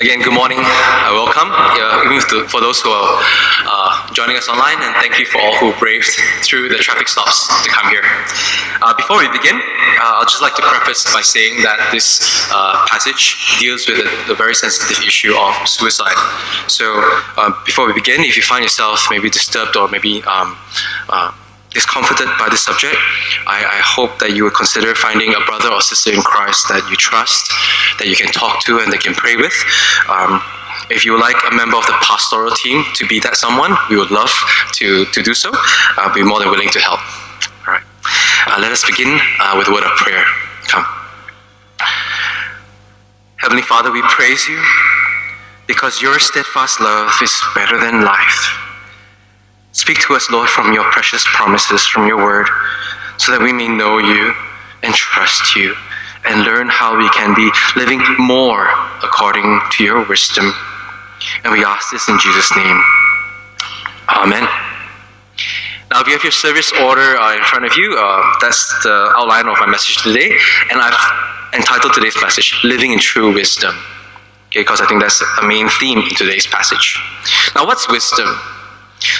Again, good morning. Uh, welcome, uh, even to, for those who are uh, joining us online, and thank you for all who braved through the traffic stops to come here. Uh, before we begin, uh, I'd just like to preface by saying that this uh, passage deals with a, very sensitive issue of suicide. So, before we begin, if you find yourself maybe disturbed or maybe um, discomforted by this subject, I, I, hope that you would consider finding a brother or sister in Christ that you trust, that you can talk to, and that can pray with. Um, if you would like a member of the pastoral team to be that someone, we would love to, to do so. I'll be more than willing to help. All right. Uh, let us begin uh, with a word of prayer. Come. Heavenly Father, we praise you because your steadfast love is better than life. Speak to us, Lord, from your precious promises, from your word, so that we may know you and trust you and learn how we can be living more according to your wisdom. And we ask this in Jesus' name. Amen. Now, if you have your service order uh, in front of you, uh, that's the outline of my message today. And I've entitled today's message, Living in True Wisdom. Okay, because I think that's a main theme in today's passage. Now, what's wisdom?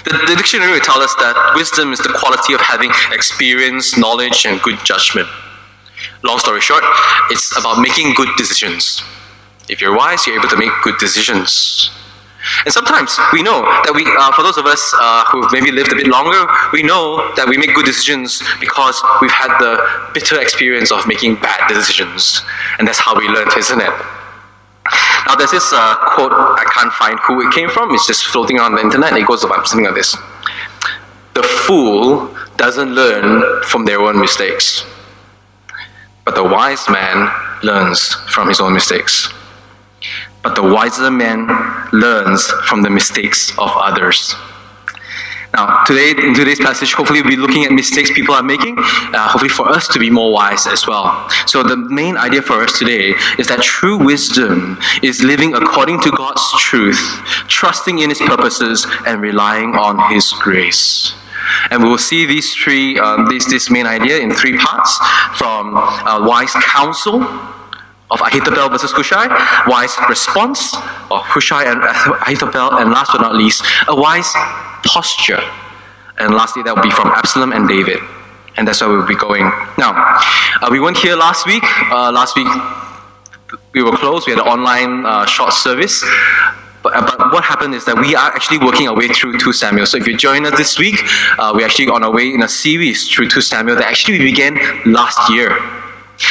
The, the dictionary will tell us that wisdom is the quality of having experience, knowledge, and good judgment. Long story short, it's about making good decisions. If you're wise, you're able to make good decisions. And sometimes we know that we, uh, for those of us uh, who've maybe lived a bit longer, we know that we make good decisions because we've had the bitter experience of making bad decisions. And that's how we learned, isn't it? Now, there's this uh, quote, I can't find who it came from, it's just floating on the internet, it goes about something like this The fool doesn't learn from their own mistakes, but the wise man learns from his own mistakes. But the wiser man learns from the mistakes of others. Now, today, in today's passage, hopefully we'll be looking at mistakes people are making, uh, hopefully for us to be more wise as well. So the main idea for us today is that true wisdom is living according to God's truth, trusting in His purposes, and relying on His grace. And we will see these three, um, this, this main idea in three parts, from uh, wise counsel, of Ahithophel versus Hushai, wise response of Hushai and Ahithophel, and last but not least, a wise posture. And lastly, that will be from Absalom and David. And that's where we'll be going. Now, uh, we weren't here last week. Uh, last week, we were closed. We had an online uh, short service. But, uh, but, what happened is that we are actually working our way through 2 Samuel. So if you join us this week, uh, we're actually on our way in a series through 2 Samuel that actually we began last year.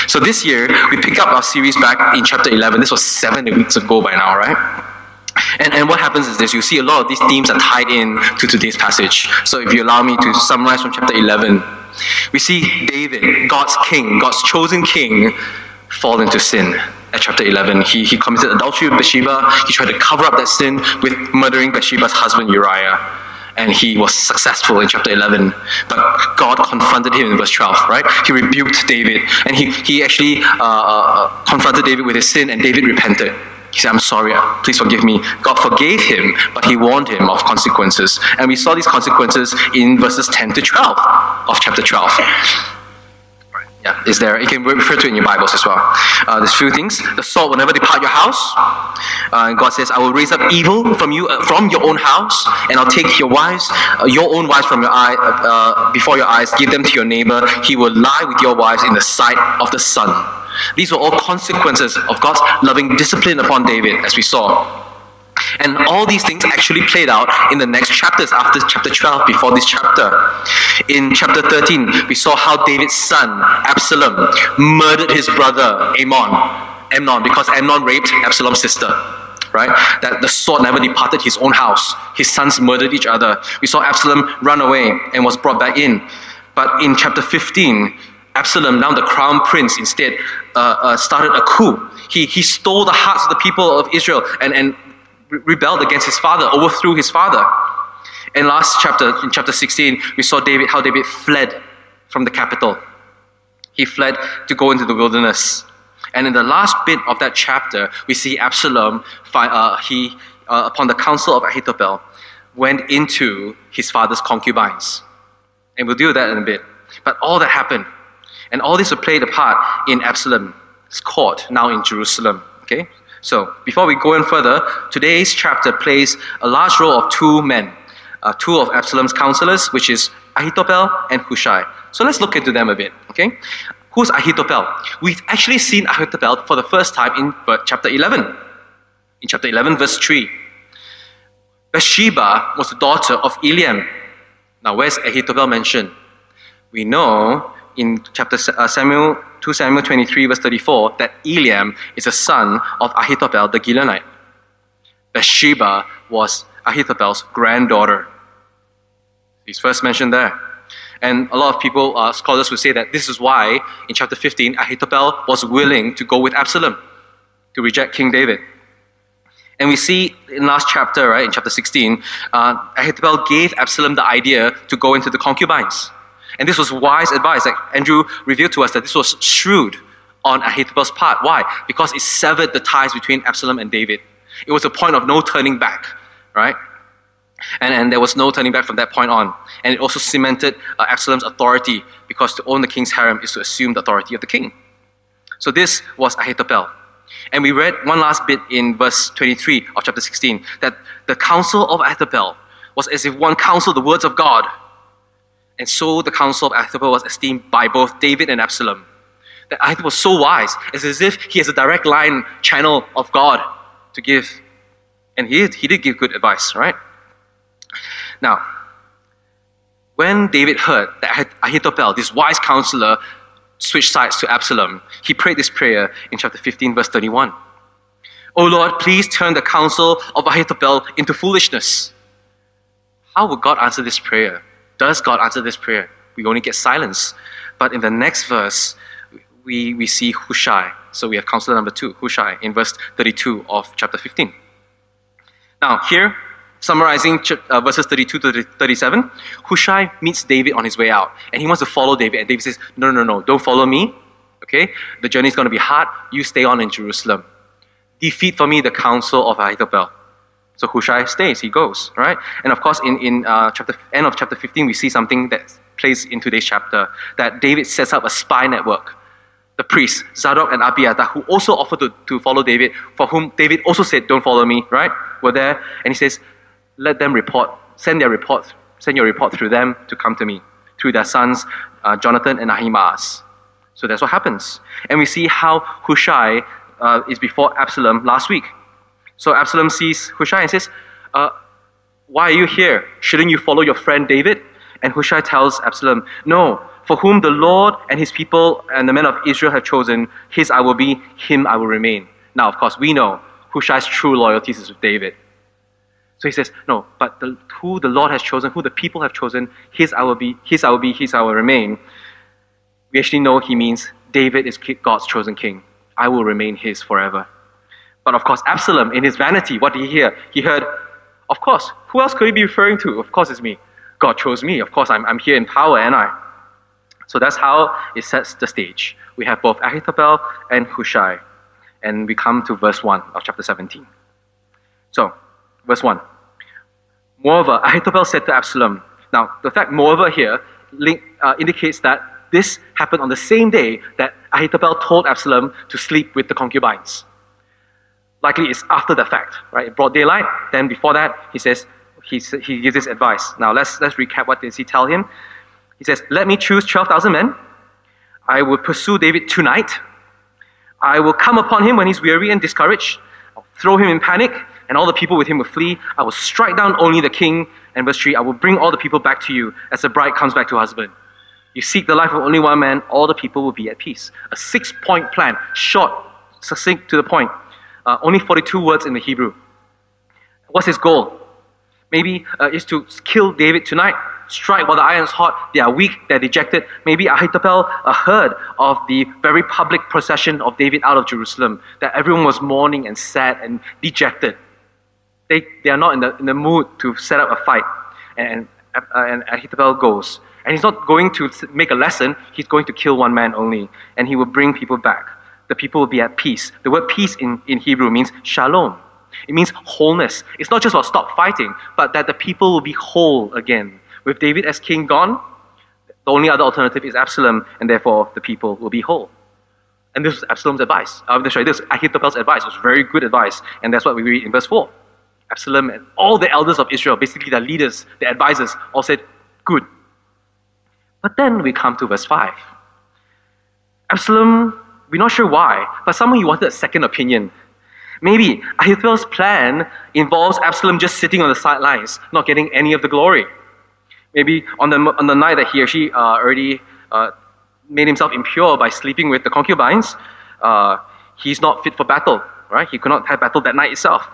So this year, we pick up our series back in chapter 11. This was seven weeks ago by now, right? And, and what happens is this you see a lot of these themes are tied in to today's passage. So if you allow me to summarize from chapter 11, we see David, God's king, God's chosen king, fall into sin. At chapter 11, he, he committed adultery with Bathsheba. He tried to cover up that sin with murdering Bathsheba's husband Uriah. And he was successful in chapter 11. But God confronted him in verse 12, right? He rebuked David. And he, he actually uh, uh, confronted David with his sin, and David repented. He said, I'm sorry, uh, please forgive me. God forgave him, but he warned him of consequences. And we saw these consequences in verses 10 to 12 of chapter 12. Yeah, is there. You can refer to it in your Bibles as well. Uh, there's a few things. The sword will never depart your house. Uh, God says, I will raise up evil from you, uh, from your own house, and I'll take your wives, uh, your own wives from your eye, uh, before your eyes, give them to your neighbor. He will lie with your wives in the sight of the sun. These were all consequences of God's loving discipline upon David, as we saw. And all these things actually played out in the next chapters after chapter 12, before this chapter. In chapter 13, we saw how David's son, Absalom, murdered his brother, Amnon, Amnon because Amnon raped Absalom's sister. Right? That the sword never departed his own house. His sons murdered each other. We saw Absalom run away and was brought back in. But in chapter 15, Absalom, now the crown prince, instead uh, uh, started a coup. He, he stole the hearts of the people of Israel and, and rebelled against his father, overthrew his father. In last chapter, in chapter 16, we saw David, how David fled from the capital. He fled to go into the wilderness. And in the last bit of that chapter, we see Absalom, uh, he, uh, upon the counsel of Ahithophel, went into his father's concubines. And we'll deal with that in a bit. But all that happened and all this will play a part in Absalom's court, now in Jerusalem. Okay? So, before we go in further, today's chapter plays a large role of two men, uh, two of Absalom's counselors, which is Ahithophel and Hushai. So let's look into them a bit, okay? Who's Ahithophel? We've actually seen Ahithophel for the first time in chapter 11. In chapter 11, verse 3. Bathsheba was the daughter of Eliam. Now, where's Ahithophel mentioned? We know in chapter uh, Samuel 2 Samuel 23 verse 34 that Eliam is a son of Ahithophel the Gilonite. Bathsheba was Ahithophel's granddaughter. He's first mentioned there. And a lot of people, uh, scholars would say that this is why in chapter 15 Ahithophel was willing to go with Absalom to reject King David. And we see in last chapter, right, in chapter 16, uh, Ahithophel gave Absalom the idea to go into the concubines. And this was wise advice. Like Andrew revealed to us that this was shrewd on Ahithophel's part. Why? Because it severed the ties between Absalom and David. It was a point of no turning back, right? And, and there was no turning back from that point on. And it also cemented uh, Absalom's authority because to own the king's harem is to assume the authority of the king. So this was Ahithophel. And we read one last bit in verse 23 of chapter 16 that the counsel of Ahithophel was as if one counseled the words of God and so the counsel of Ahithophel was esteemed by both David and Absalom. That Ahithophel was so wise, it's as if he has a direct line channel of God to give. And he, he did give good advice, right? Now, when David heard that Ahithophel, this wise counselor, switched sides to Absalom, he prayed this prayer in chapter 15, verse 31. O Lord, please turn the counsel of Ahithophel into foolishness. How would God answer this prayer? Does God answer this prayer? We only get silence. But in the next verse, we, we see Hushai. So we have counselor number two, Hushai, in verse 32 of chapter 15. Now, here, summarizing uh, verses 32 to 37, Hushai meets David on his way out. And he wants to follow David. And David says, No, no, no, don't follow me. Okay? The journey is going to be hard. You stay on in Jerusalem. Defeat for me the counsel of Ahithophel. So Hushai stays, he goes, right? And of course, in, in uh, chapter, end of chapter 15, we see something that plays in today's chapter, that David sets up a spy network. The priests, Zadok and Abiathar, who also offered to, to follow David, for whom David also said, don't follow me, right? Were there, and he says, let them report, send their report, send your report through them to come to me, through their sons, uh, Jonathan and Ahimaaz. So that's what happens. And we see how Hushai uh, is before Absalom last week. So Absalom sees Hushai and says, uh, Why are you here? Shouldn't you follow your friend David? And Hushai tells Absalom, No, for whom the Lord and his people and the men of Israel have chosen, his I will be, him I will remain. Now, of course, we know Hushai's true loyalty is with David. So he says, No, but the, who the Lord has chosen, who the people have chosen, his I will be, his I will be, his I will remain. We actually know he means David is God's chosen king. I will remain his forever. But of course, Absalom, in his vanity, what did he hear? He heard, Of course, who else could he be referring to? Of course, it's me. God chose me. Of course, I'm, I'm here in power, and I. So that's how it sets the stage. We have both Ahithophel and Hushai. And we come to verse 1 of chapter 17. So, verse 1. Moreover, Ahithophel said to Absalom, now, the fact moreover here link, uh, indicates that this happened on the same day that Ahithophel told Absalom to sleep with the concubines likely it's after the fact, right? Broad daylight. Then before that, he says, he, he gives this advice. Now let's, let's recap what does he tell him. He says, let me choose 12,000 men. I will pursue David tonight. I will come upon him when he's weary and discouraged. I'll throw him in panic, and all the people with him will flee. I will strike down only the king. And verse 3, I will bring all the people back to you as a bride comes back to her husband. You seek the life of only one man, all the people will be at peace. A six point plan, short, succinct to the point uh, only 42 words in the Hebrew. What's his goal? Maybe uh, is to kill David tonight, strike while the iron is hot. They are weak, they're dejected. Maybe Ahithophel uh, heard of the very public procession of David out of Jerusalem, that everyone was mourning and sad and dejected. They, they are not in the, in the mood to set up a fight. And, uh, and Ahithophel goes. And he's not going to make a lesson, he's going to kill one man only. And he will bring people back the people will be at peace. The word peace in, in Hebrew means shalom. It means wholeness. It's not just about stop fighting, but that the people will be whole again. With David as king gone, the only other alternative is Absalom, and therefore the people will be whole. And this was Absalom's advice. Uh, sorry, this Ahithophel's advice. It was very good advice. And that's what we read in verse 4. Absalom and all the elders of Israel, basically the leaders, the advisors, all said, Good. But then we come to verse 5. Absalom, we're not sure why, but somehow he wanted a second opinion. Maybe Ahithophel's plan involves Absalom just sitting on the sidelines, not getting any of the glory. Maybe on the, on the night that he or she uh, already uh, made himself impure by sleeping with the concubines, uh, he's not fit for battle, right? He could not have battle that night itself.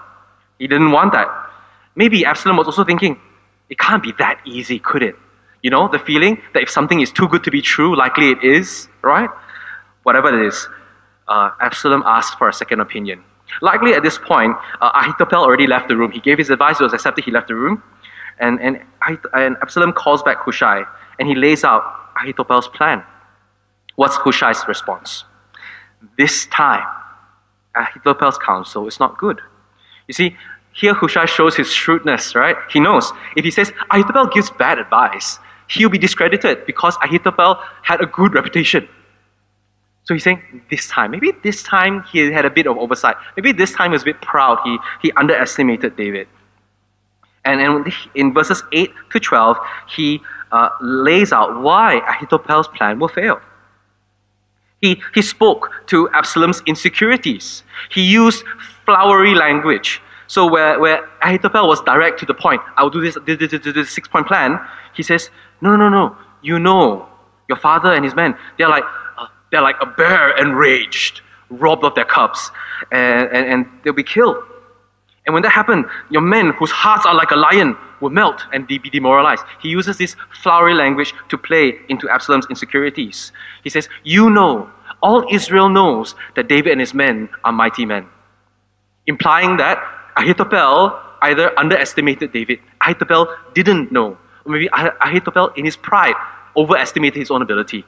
He didn't want that. Maybe Absalom was also thinking, it can't be that easy, could it? You know, the feeling that if something is too good to be true, likely it is, right? Whatever it is, uh, Absalom asked for a second opinion. Likely at this point, uh, Ahithophel already left the room. He gave his advice, it was accepted, he left the room. And, and, and Absalom calls back Hushai and he lays out Ahithophel's plan. What's Hushai's response? This time, Ahithophel's counsel is not good. You see, here Hushai shows his shrewdness, right? He knows if he says Ahithophel gives bad advice, he'll be discredited because Ahithophel had a good reputation. So he's saying this time, maybe this time he had a bit of oversight. Maybe this time he was a bit proud. He, he underestimated David. And, and in verses 8 to 12, he uh, lays out why Ahithophel's plan will fail. He, he spoke to Absalom's insecurities. He used flowery language. So where, where Ahithophel was direct to the point, I will do this, this, this, this, six-point plan, he says, no, no, no, no. you know, your father and his men, they're like, they're like a bear enraged, robbed of their cubs, and, and, and they'll be killed. And when that happened, your men whose hearts are like a lion will melt and be demoralized. He uses this flowery language to play into Absalom's insecurities. He says, You know, all Israel knows that David and his men are mighty men. Implying that Ahithophel either underestimated David, Ahithophel didn't know, or maybe Ahithophel, in his pride, overestimated his own ability.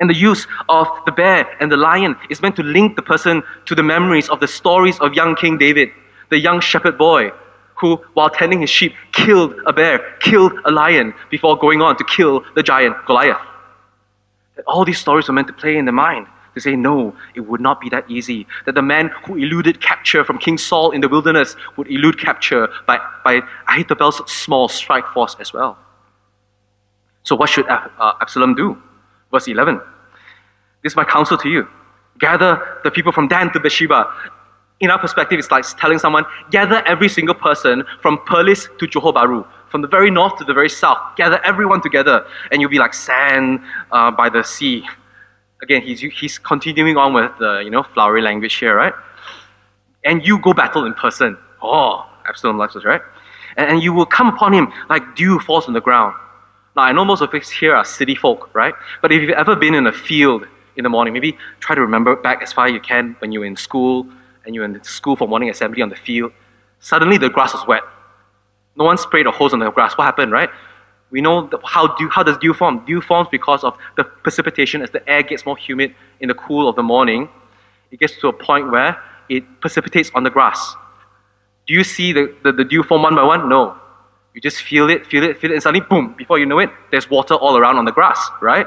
And the use of the bear and the lion is meant to link the person to the memories of the stories of young King David, the young shepherd boy who, while tending his sheep, killed a bear, killed a lion before going on to kill the giant Goliath. That all these stories were meant to play in the mind to say, no, it would not be that easy. That the man who eluded capture from King Saul in the wilderness would elude capture by, by Ahithophel's small strike force as well. So, what should uh, Absalom do? Verse 11. This is my counsel to you. Gather the people from Dan to Beersheba. In our perspective, it's like telling someone, gather every single person from Perlis to Johor Bahru, from the very north to the very south. Gather everyone together, and you'll be like sand uh, by the sea. Again, he's, he's continuing on with the you know flowery language here, right? And you go battle in person. Oh, Absalom likes this, right? And, and you will come upon him like dew falls on the ground. Now, I know most of us here are city folk, right? But if you've ever been in a field in the morning, maybe try to remember back as far as you can when you were in school and you were in school for morning assembly on the field. Suddenly the grass was wet. No one sprayed a hose on the grass. What happened, right? We know how, dew, how does dew form? Dew forms because of the precipitation as the air gets more humid in the cool of the morning. It gets to a point where it precipitates on the grass. Do you see the, the, the dew form one by one? No. You just feel it, feel it, feel it, and suddenly, boom, before you know it, there's water all around on the grass, right?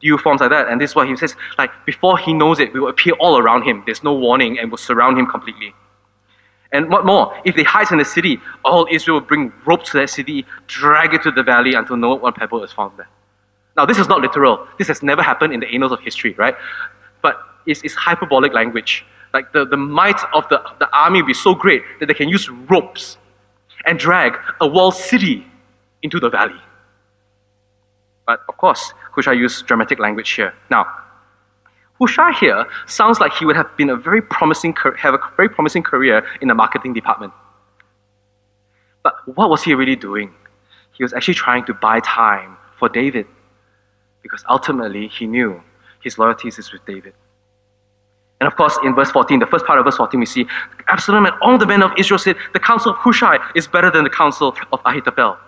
Dew forms like that. And this is what he says, like, before he knows it, it will appear all around him. There's no warning and will surround him completely. And what more, if they hide in the city, all Israel will bring ropes to that city, drag it to the valley until no one pebble is found there. Now, this is not literal. This has never happened in the annals of history, right? But it's, it's hyperbolic language. Like the, the might of the, the army will be so great that they can use ropes and drag a walled city into the valley. But of course, Hushai used dramatic language here. Now, Hushai here sounds like he would have been a very promising, have a very promising career in the marketing department. But what was he really doing? He was actually trying to buy time for David because ultimately he knew his loyalties is with David. And of course, in verse 14, the first part of verse 14, we see Absalom and all the men of Israel said, The counsel of Hushai is better than the counsel of Ahithophel.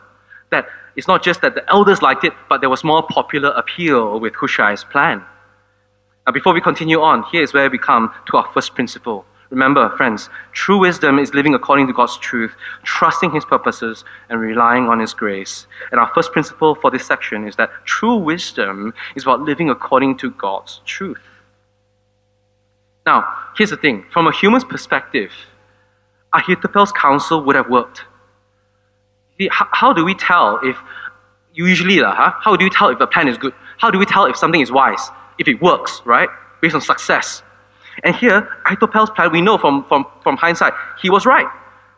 That it's not just that the elders liked it, but there was more popular appeal with Hushai's plan. Now, before we continue on, here is where we come to our first principle. Remember, friends, true wisdom is living according to God's truth, trusting His purposes, and relying on His grace. And our first principle for this section is that true wisdom is about living according to God's truth. Now, here's the thing from a human's perspective, Ahithophel's counsel would have worked. How, do we tell if, usually, how do we tell if a plan is good? How do we tell if something is wise? If it works, right? Based on success. And here, Ahithophel's plan, we know from, from, from hindsight, he was right.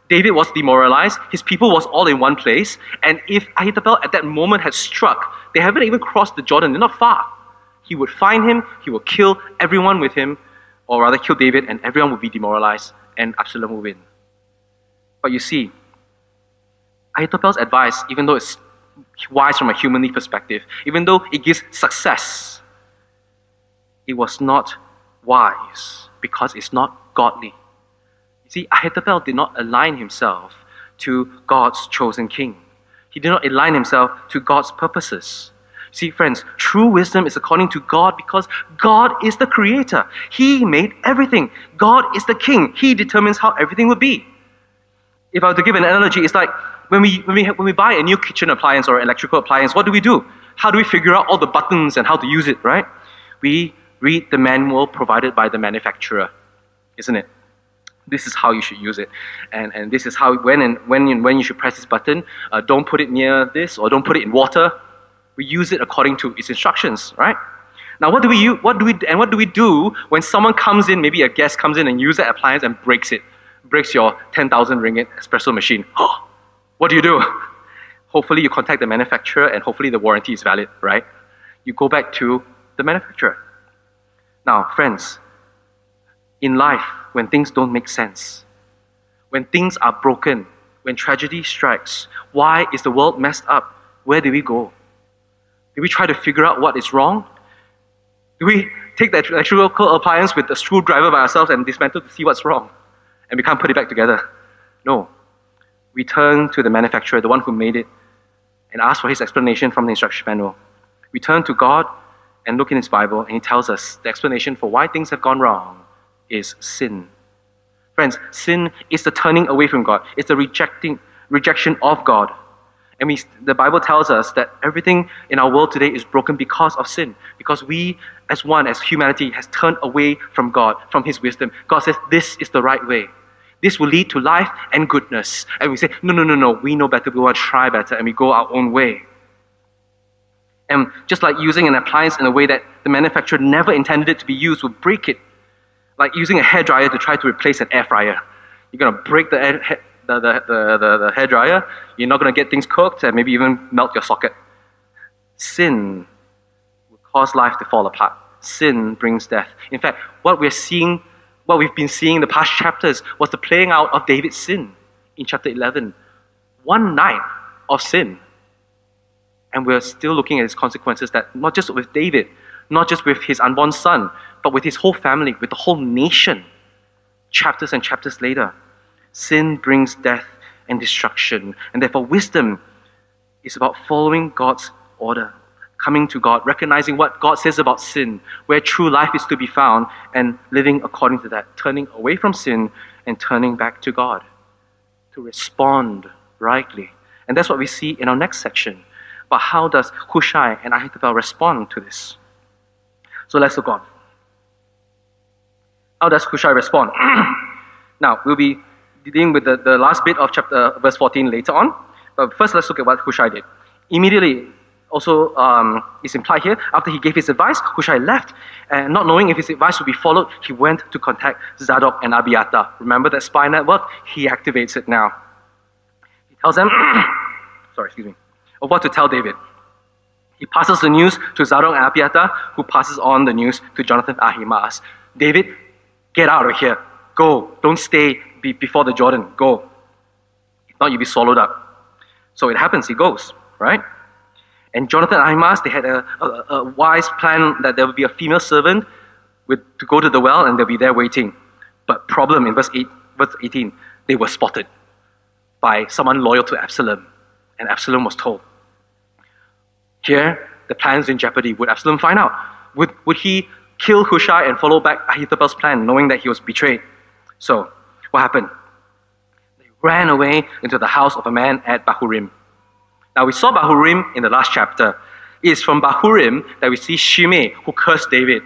David was demoralized, his people was all in one place, and if Ahithophel at that moment had struck, they haven't even crossed the Jordan, they're not far. He would find him, he would kill everyone with him, or rather kill David, and everyone would be demoralized, and Absalom would win. But you see, Ahithophel's advice, even though it's wise from a humanly perspective, even though it gives success, it was not wise because it's not godly. You see, Ahithophel did not align himself to God's chosen king. He did not align himself to God's purposes. See, friends, true wisdom is according to God because God is the creator. He made everything. God is the king. He determines how everything will be. If I were to give an analogy, it's like when we, when we, when we buy a new kitchen appliance or electrical appliance, what do we do? How do we figure out all the buttons and how to use it, right? We read the manual provided by the manufacturer, isn't it? This is how you should use it. And, and this is how, when and when, and when you should press this button. Uh, don't put it near this or don't put it in water. We use it according to its instructions, right? Now, what do we use, what do we, and what do we do when someone comes in, maybe a guest comes in and uses that appliance and breaks it, breaks your 10,000 ringgit espresso machine? what do you do? Hopefully, you contact the manufacturer and hopefully the warranty is valid, right? You go back to the manufacturer. Now, friends, in life, when things don't make sense, when things are broken, when tragedy strikes, why is the world messed up? Where do we go? Do we try to figure out what is wrong? Do we take that electrical appliance with a screwdriver by ourselves and dismantle to see what's wrong? And we can't put it back together? No. We turn to the manufacturer, the one who made it, and ask for his explanation from the instruction manual. We turn to God and look in his Bible, and he tells us the explanation for why things have gone wrong is sin. Friends, sin is the turning away from God. It's the rejecting, rejection of God. And we, the Bible tells us that everything in our world today is broken because of sin. Because we, as one, as humanity, has turned away from God, from His wisdom. God says this is the right way. This will lead to life and goodness. And we say, no, no, no, no, we know better, we want to try better, and we go our own way. And just like using an appliance in a way that the manufacturer never intended it to be used will break it like using a hair dryer to try to replace an air fryer. You're going to break the, air, the, the, the, the, the hair dryer, you're not going to get things cooked, and maybe even melt your socket. Sin will cause life to fall apart. Sin brings death. In fact, what we're seeing, what we've been seeing in the past chapters was the playing out of David's sin in chapter 11. One night of sin. And we're still looking at its consequences that not just with David, not just with his unborn son, but with his whole family, with the whole nation. Chapters and chapters later, sin brings death and destruction. And therefore, wisdom is about following God's order, coming to God, recognizing what God says about sin, where true life is to be found, and living according to that, turning away from sin and turning back to God to respond rightly. And that's what we see in our next section. But how does Hushai and Ahithophel respond to this? So let's look on. How does Hushai respond? now, we'll be dealing with the, the last bit of chapter verse 14 later on. But first, let's look at what Hushai did. Immediately, also um, is implied here, after he gave his advice, Hushai left, and not knowing if his advice would be followed, he went to contact Zadok and Abiathar. Remember that spy network? He activates it now. He tells them, sorry, excuse me, of what to tell David. He passes the news to Zadok and Abiathar, who passes on the news to Jonathan Ahimaaz. David, get out of here. Go. Don't stay be before the Jordan. Go. If not, you'll be swallowed up. So it happens. He goes, right? And Jonathan and Ahimaaz, they had a, a, a, wise plan that there would be a female servant with, to go to the well and they'll be there waiting. But problem in verse, eight, verse 18, they were spotted by someone loyal to Absalom. And Absalom was told, here, the plan's in jeopardy. Would Absalom find out? Would, would he kill Hushai and follow back Ahithophel's plan, knowing that he was betrayed? So, what happened? They ran away into the house of a man at Bahurim. Now, we saw Bahurim in the last chapter. It is from Bahurim that we see Shimei, who cursed David.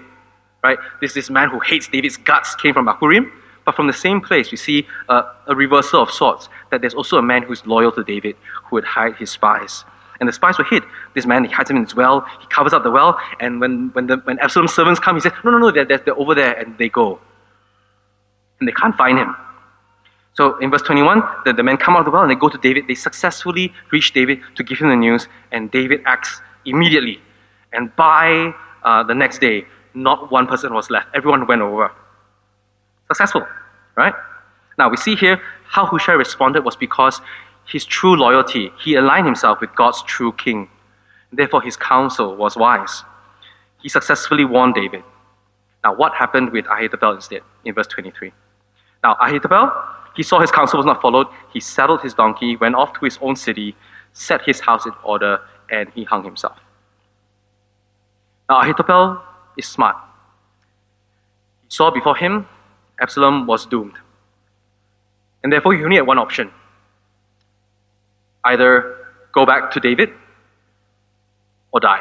right? This this man who hates David's guts came from Bahurim, but from the same place we see a reversal of sorts. That there's also a man who's loyal to David who would hide his spies. And the spies were hid. This man, he hides him in his well, he covers up the well, and when, when, the, when Absalom's servants come, he says, No, no, no, they're, they're, they're over there, and they go. And they can't find him. So in verse 21, the, the men come out of the well and they go to David. They successfully reach David to give him the news, and David acts immediately. And by uh, the next day, not one person was left. Everyone went over. Successful, right? Now we see here how Hushai responded was because his true loyalty, he aligned himself with God's true king. Therefore, his counsel was wise. He successfully warned David. Now, what happened with Ahithophel instead in verse 23? Now, Ahithophel, he saw his counsel was not followed. He saddled his donkey, went off to his own city, set his house in order, and he hung himself. Now, Ahithophel is smart. He saw before him Absalom was doomed. And therefore, he only had one option either go back to David or die.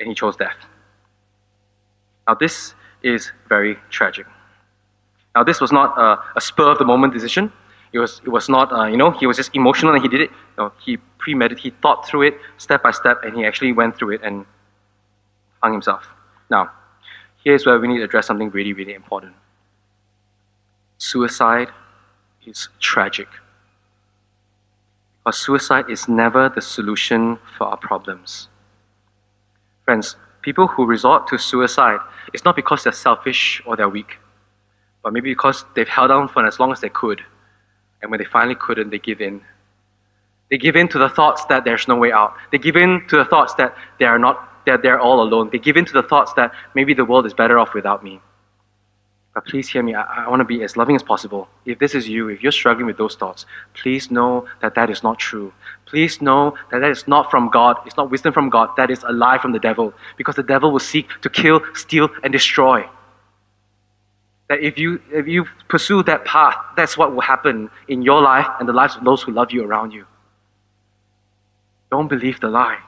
And he chose death. Now, this is very tragic. Now, this was not a, spur of the moment decision. It was, it was not, uh, you know, he was just emotional and he did it. You know, he premeditated, he thought through it step by step, and he actually went through it and hung himself. Now, here's where we need to address something really, really important. Suicide is tragic. Because suicide is never the solution for our problems. Friends, people who resort to suicide, it's not because they're selfish or they're weak, but maybe because they've held on for as long as they could. And when they finally couldn't, they give in. They give in to the thoughts that there's no way out. They give in to the thoughts that they are not, that they're all alone. They give in to the thoughts that maybe the world is better off without me. But please hear me. I, I want to be as loving as possible. If this is you, if you're struggling with those thoughts, please know that that is not true. Please know that that is not from God. It's not wisdom from God. That is a lie from the devil. Because the devil will seek to kill, steal, and destroy. That if you, if you pursue that path, that's what will happen in your life and the lives of those who love you around you. Don't believe the lie.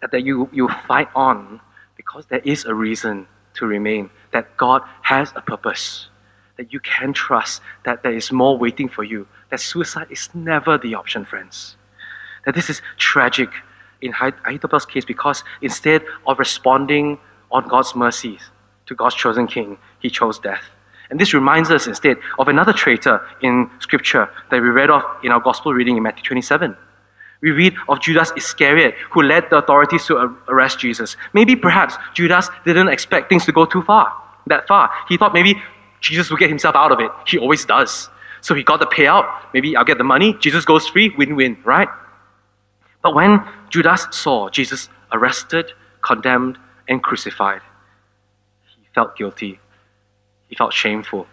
That, that you, you fight on because there is a reason to remain that God has a purpose, that you can trust that there is more waiting for you, that suicide is never the option, friends. That this is tragic in Ahithophel's case because instead of responding on God's mercies to God's chosen king, he chose death. And this reminds us instead of another traitor in Scripture that we read of in our Gospel reading in Matthew 27. We read of Judas Iscariot, who led the authorities to arrest Jesus. Maybe perhaps Judas didn't expect things to go too far, that far. He thought maybe Jesus would get himself out of it. He always does. So he got the payout. Maybe I'll get the money. Jesus goes free, win win, right? But when Judas saw Jesus arrested, condemned, and crucified, felt guilty. He felt shameful.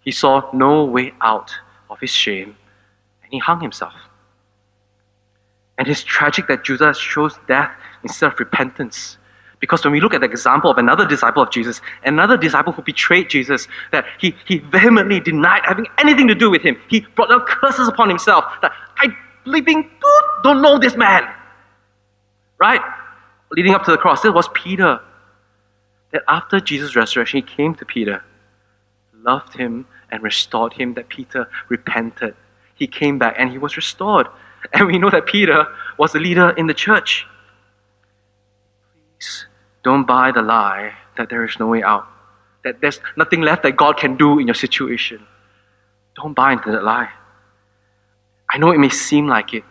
He saw no way out of his shame, and he hung himself. And it's tragic that Judas chose death instead of repentance. Because when we look at the example of another disciple of Jesus, another disciple who betrayed Jesus, that he, he vehemently denied having anything to do with him. He brought down curses upon himself that I living don't know this man. Right? Leading up to the cross, this was Peter. That after Jesus' resurrection, he came to Peter, loved him, and restored him, that Peter repented. He came back and he was restored. And we know that Peter was the leader in the church. Please don't buy the lie that there is no way out, that there's nothing left that God can do in your situation. Don't buy into that lie. I know it may seem like it.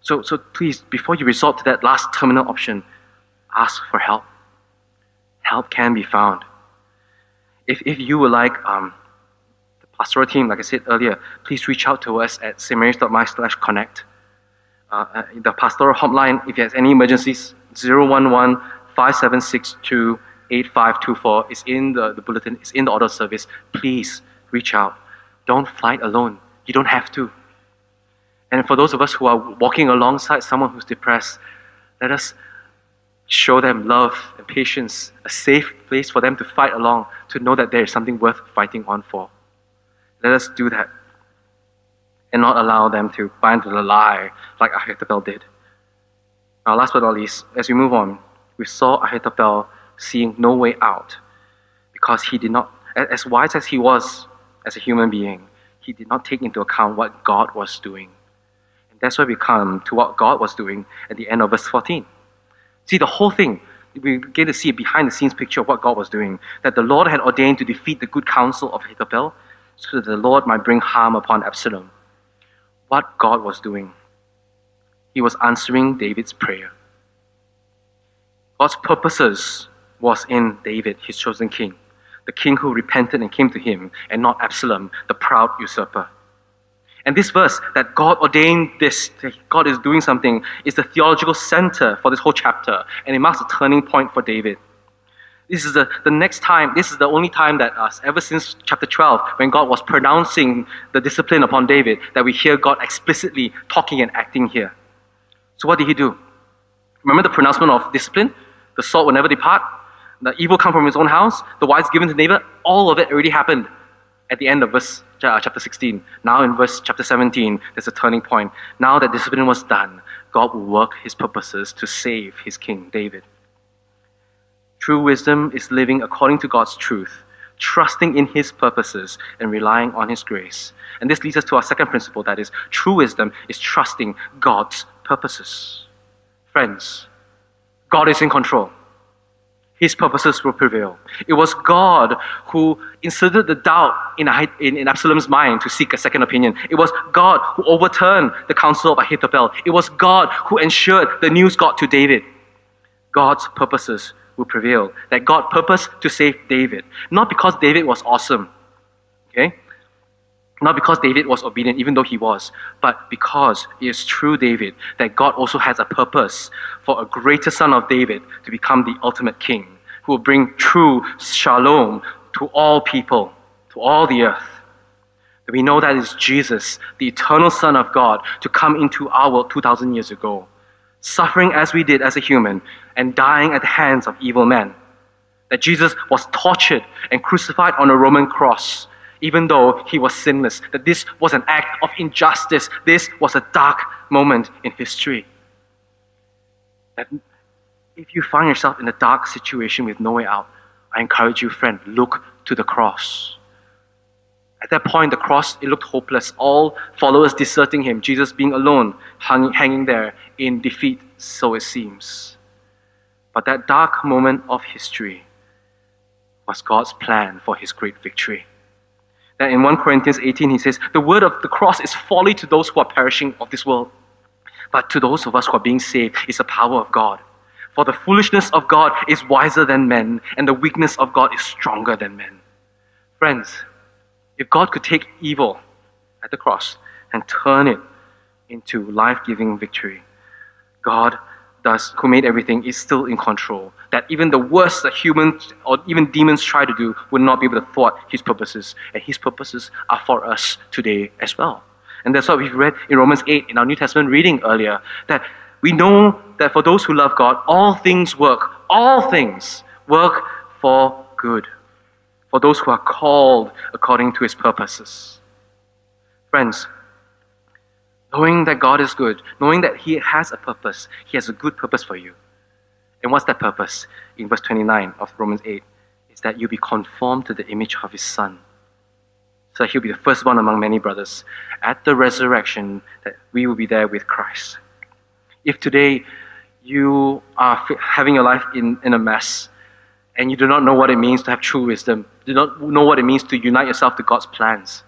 So, so please, before you resort to that last terminal option, ask for help. Help can be found. If, if you would like um, the pastoral team, like I said earlier, please reach out to us at stmy slash connect. Uh, uh, the pastoral hotline, if there's any emergencies, 011 5762 8524 is in the, the bulletin, it's in the order service. Please reach out. Don't fight alone. You don't have to. And for those of us who are walking alongside someone who's depressed, let us show them love and patience, a safe place for them to fight along, to know that there is something worth fighting on for. Let us do that and not allow them to into the lie like Ahithophel did. Now, last but not least, as we move on, we saw Ahithophel seeing no way out because he did not, as wise as he was as a human being, he did not take into account what God was doing. And that's why we come to what God was doing at the end of verse 14. See, the whole thing, we get to see a behind the scenes picture of what God was doing. That the Lord had ordained to defeat the good counsel of Ahithophel so that the Lord might bring harm upon Absalom. What God was doing, He was answering David's prayer. God's purposes was in David, his chosen king, the king who repented and came to him, and not Absalom, the proud usurper. And this verse that God ordained this, God is doing something, is the theological center for this whole chapter, and it marks a turning point for David. This is the, the next time, this is the only time that us, ever since chapter 12, when God was pronouncing the discipline upon David, that we hear God explicitly talking and acting here. So, what did he do? Remember the pronouncement of discipline? The sword will never depart, the evil come from his own house, the wives given to neighbor, all of it already happened at the end of verse uh, chapter 16. Now in verse chapter 17, there's a turning point. Now that discipline was done, God will work his purposes to save his king, David. True wisdom is living according to God's truth, trusting in his purposes and relying on his grace. And this leads us to our second principle that is, true wisdom is trusting God's purposes. Friends, God is in control his purposes will prevail. It was God who inserted the doubt in, in, in, Absalom's mind to seek a second opinion. It was God who overturned the counsel of Ahithophel. It was God who ensured the news got to David. God's purposes will prevail. That God purposed to save David. Not because David was awesome, okay? Not because David was obedient, even though he was, but because it is through David that God also has a purpose for a greater son of David to become the ultimate king, who will bring true shalom to all people, to all the earth. That we know that is Jesus, the eternal Son of God, to come into our world 2,000 years ago, suffering as we did as a human, and dying at the hands of evil men. That Jesus was tortured and crucified on a Roman cross even though he was sinless, that this was an act of injustice. This was a dark moment in history. That if you find yourself in a dark situation with no way out, I encourage you, friend, look to the cross. At that point, the cross, it looked hopeless. All followers deserting him, Jesus being alone, hung, hanging there in defeat, so it seems. But that dark moment of history was God's plan for his great victory that in 1 Corinthians 18 he says, The word of the cross is folly to those who are perishing of this world. But to those of us who are being saved is the power of God. For the foolishness of God is wiser than men, and the weakness of God is stronger than men. Friends, if God could take evil at the cross and turn it into life giving victory, God does, who made everything, is still in control. That even the worst that humans or even demons try to do would not be able to thwart his purposes. And his purposes are for us today as well. And that's what we've read in Romans 8 in our New Testament reading earlier. That we know that for those who love God, all things work, all things work for good. For those who are called according to his purposes. Friends, Knowing that God is good, knowing that He has a purpose, He has a good purpose for you. And what's that purpose? In verse 29 of Romans 8, is that you be conformed to the image of His Son. So that He'll be the firstborn among many brothers. At the resurrection, that we will be there with Christ. If today you are having your life in, in a mess, and you do not know what it means to have true wisdom, do not know what it means to unite yourself to God's plans,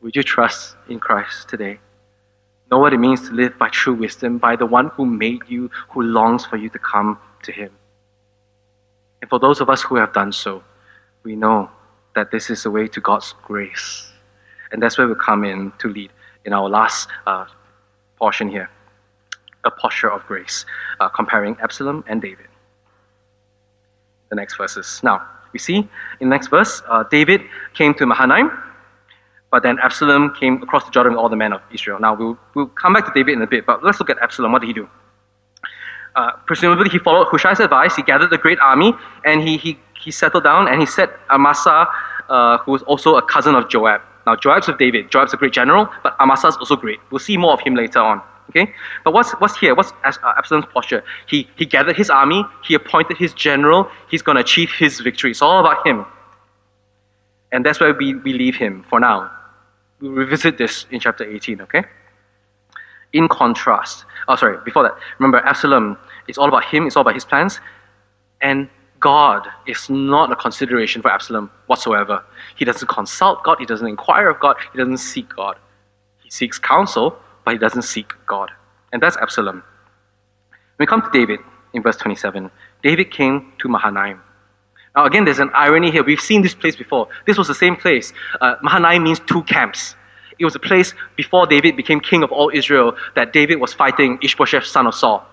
would you trust in Christ today? Know what it means to live by true wisdom, by the one who made you, who longs for you to come to him. And for those of us who have done so, we know that this is the way to God's grace. And that's where we come in to lead in our last uh, portion here a posture of grace, uh, comparing Absalom and David. The next verses. Now, we see in the next verse, uh, David came to Mahanaim but then Absalom came across the Jordan with all the men of Israel. Now, we'll, we'll come back to David in a bit, but let's look at Absalom. What did he do? Uh, presumably, he followed Hushai's advice. He gathered a great army and he, he, he settled down and he set Amasa, uh, who was also a cousin of Joab. Now, Joab's with David. Joab's a great general, but Amasa is also great. We'll see more of him later on. Okay? But what's, what's here? What's uh, Absalom's posture? He, he gathered his army, he appointed his general, he's going to achieve his victory. It's all about him. And that's where we, we leave him for now. We'll revisit this in chapter 18, okay? In contrast, oh, sorry, before that, remember Absalom, it's all about him, it's all about his plans. And God is not a consideration for Absalom whatsoever. He doesn't consult God, he doesn't inquire of God, he doesn't seek God. He seeks counsel, but he doesn't seek God. And that's Absalom. When we come to David in verse 27, David came to Mahanaim. Now, again, there's an irony here. We've seen this place before. This was the same place. Uh, Mahanaim means two camps. It was a place before David became king of all Israel that David was fighting Ishbosheth, son of Saul.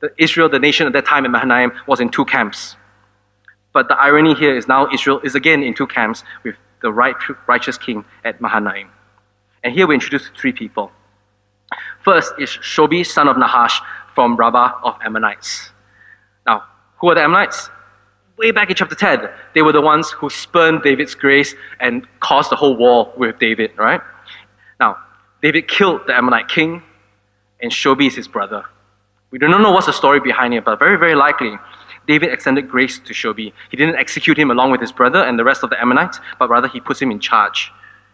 The Israel, the nation at that time in Mahanaim, was in two camps. But the irony here is now Israel is again in two camps with the right, righteous king at Mahanaim. And here we introduce three people. First is Shobi, son of Nahash, from Rabbah of Ammonites. Now, who are the Ammonites? Way back in chapter 10, they were the ones who spurned David's grace and caused the whole war with David, right? Now, David killed the Ammonite king, and Shobi is his brother. We do not know what's the story behind it, but very, very likely, David extended grace to Shobi. He didn't execute him along with his brother and the rest of the Ammonites, but rather he puts him in charge.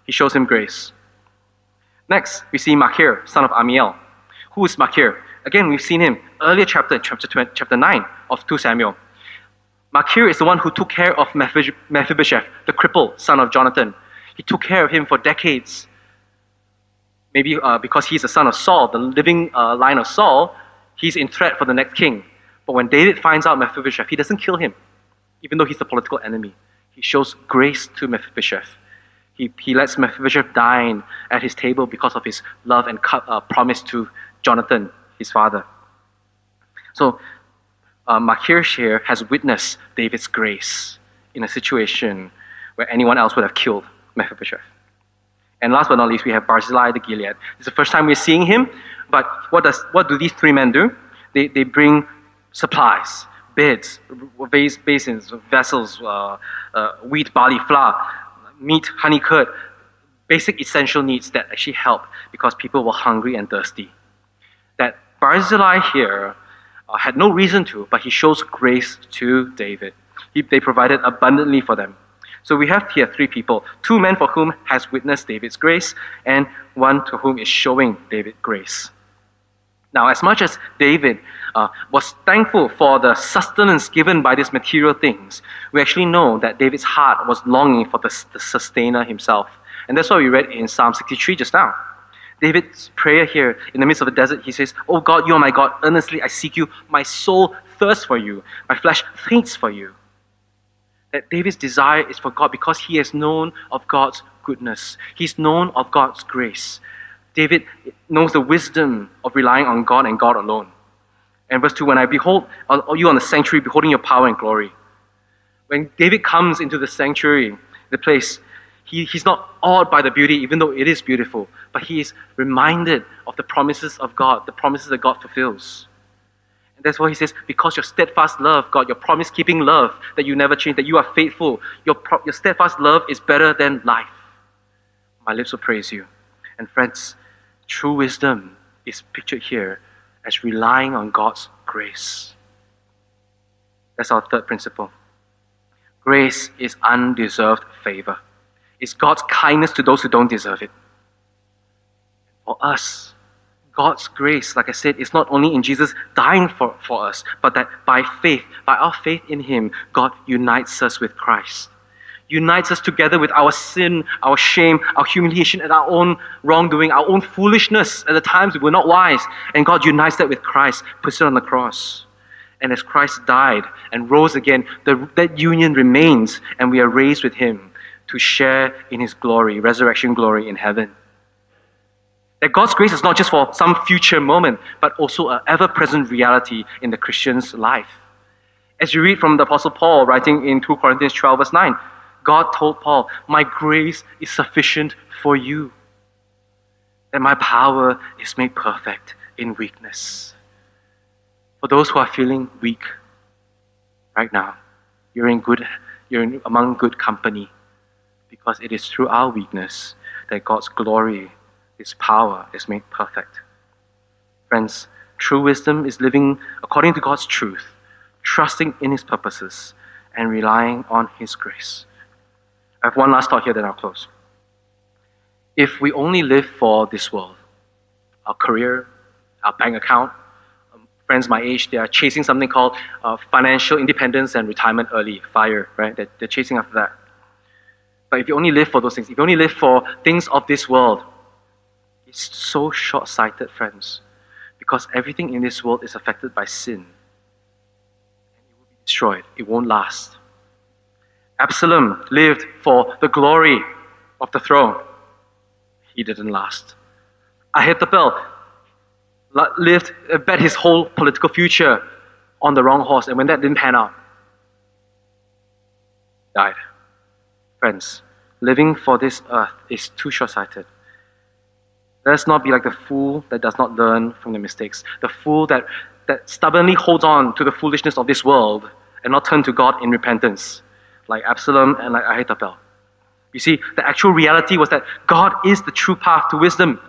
He shows him grace. Next, we see Machir, son of Ammiel. Who is Machir? Again, we've seen him earlier chapter, chapter, 20, chapter 9 of 2 Samuel. Machir is the one who took care of Mephibosheth, the cripple son of Jonathan. He took care of him for decades. Maybe uh, because he's the son of Saul, the living uh, line of Saul, he's in threat for the next king. But when David finds out Mephibosheth, he doesn't kill him, even though he's the political enemy. He shows grace to Mephibosheth. He, he lets Mephibosheth dine at his table because of his love and uh, promise to Jonathan, his father. So, uh, Machir here has witnessed David's grace in a situation where anyone else would have killed Mephibosheth. And last but not least, we have Barzillai the Gilead. It's the first time we're seeing him, but what, does, what do these three men do? They, they bring supplies, beds, basins, vessels, uh, uh, wheat, barley, flour, meat, honey, curd, basic essential needs that actually help because people were hungry and thirsty. That Barzillai here uh, had no reason to, but he shows grace to David. He, they provided abundantly for them. So we have here three people two men for whom has witnessed David's grace, and one to whom is showing David grace. Now, as much as David uh, was thankful for the sustenance given by these material things, we actually know that David's heart was longing for the, the sustainer himself. And that's what we read in Psalm 63 just now. David's prayer here in the midst of the desert, he says, Oh God, you are my God. Earnestly I seek you. My soul thirsts for you. My flesh faints for you. That David's desire is for God because he has known of God's goodness. He's known of God's grace. David knows the wisdom of relying on God and God alone. And verse 2 When I behold uh, you on the sanctuary, beholding your power and glory. When David comes into the sanctuary, the place, he, he's not awed by the beauty, even though it is beautiful, but he is reminded of the promises of God, the promises that God fulfills. And that's why he says, Because your steadfast love, God, your promise keeping love that you never change, that you are faithful, your, pro- your steadfast love is better than life. My lips will praise you. And friends, True wisdom is pictured here as relying on God's grace. That's our third principle. Grace is undeserved favor. It's God's kindness to those who don't deserve it. For us, God's grace, like I said, is not only in Jesus dying for, for us, but that by faith, by our faith in Him, God unites us with Christ unites us together with our sin, our shame, our humiliation, and our own wrongdoing, our own foolishness at the times we were not wise. And God unites that with Christ, puts it on the cross. And as Christ died and rose again, the, that union remains, and we are raised with Him to share in His glory, resurrection glory in heaven. That God's grace is not just for some future moment, but also an ever present reality in the Christian's life. As you read from the Apostle Paul writing in 2 Corinthians 12, verse 9, God told Paul, My grace is sufficient for you, that my power is made perfect in weakness. For those who are feeling weak right now, you're in good, you're among good company because it is through our weakness that God's glory, His power is made perfect. Friends, true wisdom is living according to God's truth, trusting in His purposes, and relying on His grace. I have one last thought here, then I'll close. If we only live for this world, our career, our bank account, um, friends my age, they are chasing something called uh, financial independence and retirement early, FIRE, right? They're, they're chasing after that. But if you only live for those things, if you only live for things of this world, it's so short sighted, friends, because everything in this world is affected by sin. And it will be destroyed, it won't last. Absalom lived for the glory of the throne. He didn't last. Ahithophel lived, uh, bet his whole political future on the wrong horse, and when that didn't pan out, died. Friends, living for this earth is too short sighted. Let us not be like the fool that does not learn from the mistakes, the fool that, that stubbornly holds on to the foolishness of this world and not turn to God in repentance, like Absalom and like Ahithophel. You see, the actual reality was that God is the true path to wisdom,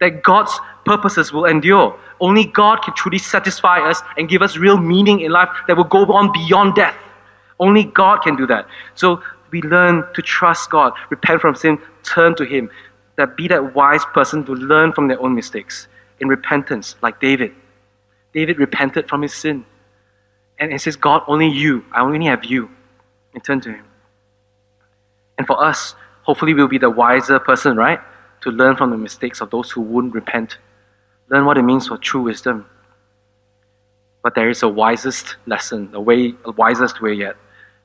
that God's purposes will endure. Only God can truly satisfy us and give us real meaning in life that will go on beyond death. Only God can do that. So we learn to trust God, repent from sin, turn to Him. That be that wise person to learn from their own mistakes in repentance, like David. David repented from his sin. And he says, God, only you. I only have you. And turn to Him. And for us, hopefully, we'll be the wiser person, right? To learn from the mistakes of those who wouldn't repent. Learn what it means for true wisdom. But there is a wisest lesson, a way, a wisest way yet,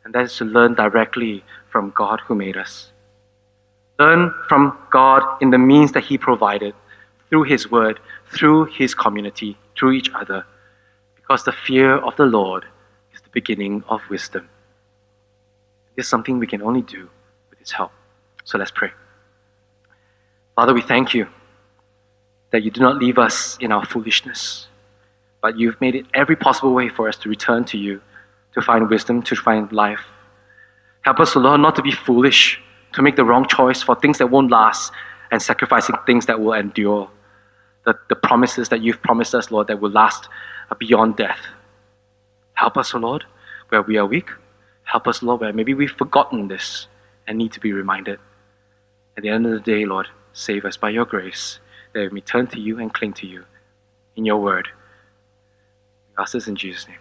and that is to learn directly from God who made us. Learn from God in the means that He provided, through His Word, through His community, through each other, because the fear of the Lord is the beginning of wisdom. It is something we can only do with His help. So let's pray. Father, we thank you that you do not leave us in our foolishness, but you've made it every possible way for us to return to you, to find wisdom, to find life. Help us, Lord, not to be foolish, to make the wrong choice for things that won't last and sacrificing things that will endure. The, the promises that you've promised us, Lord, that will last beyond death. Help us, O Lord, where we are weak. Help us, Lord, where maybe we've forgotten this and need to be reminded. At the end of the day, Lord, save us by your grace that we may turn to you and cling to you in your word. We ask this in Jesus' name.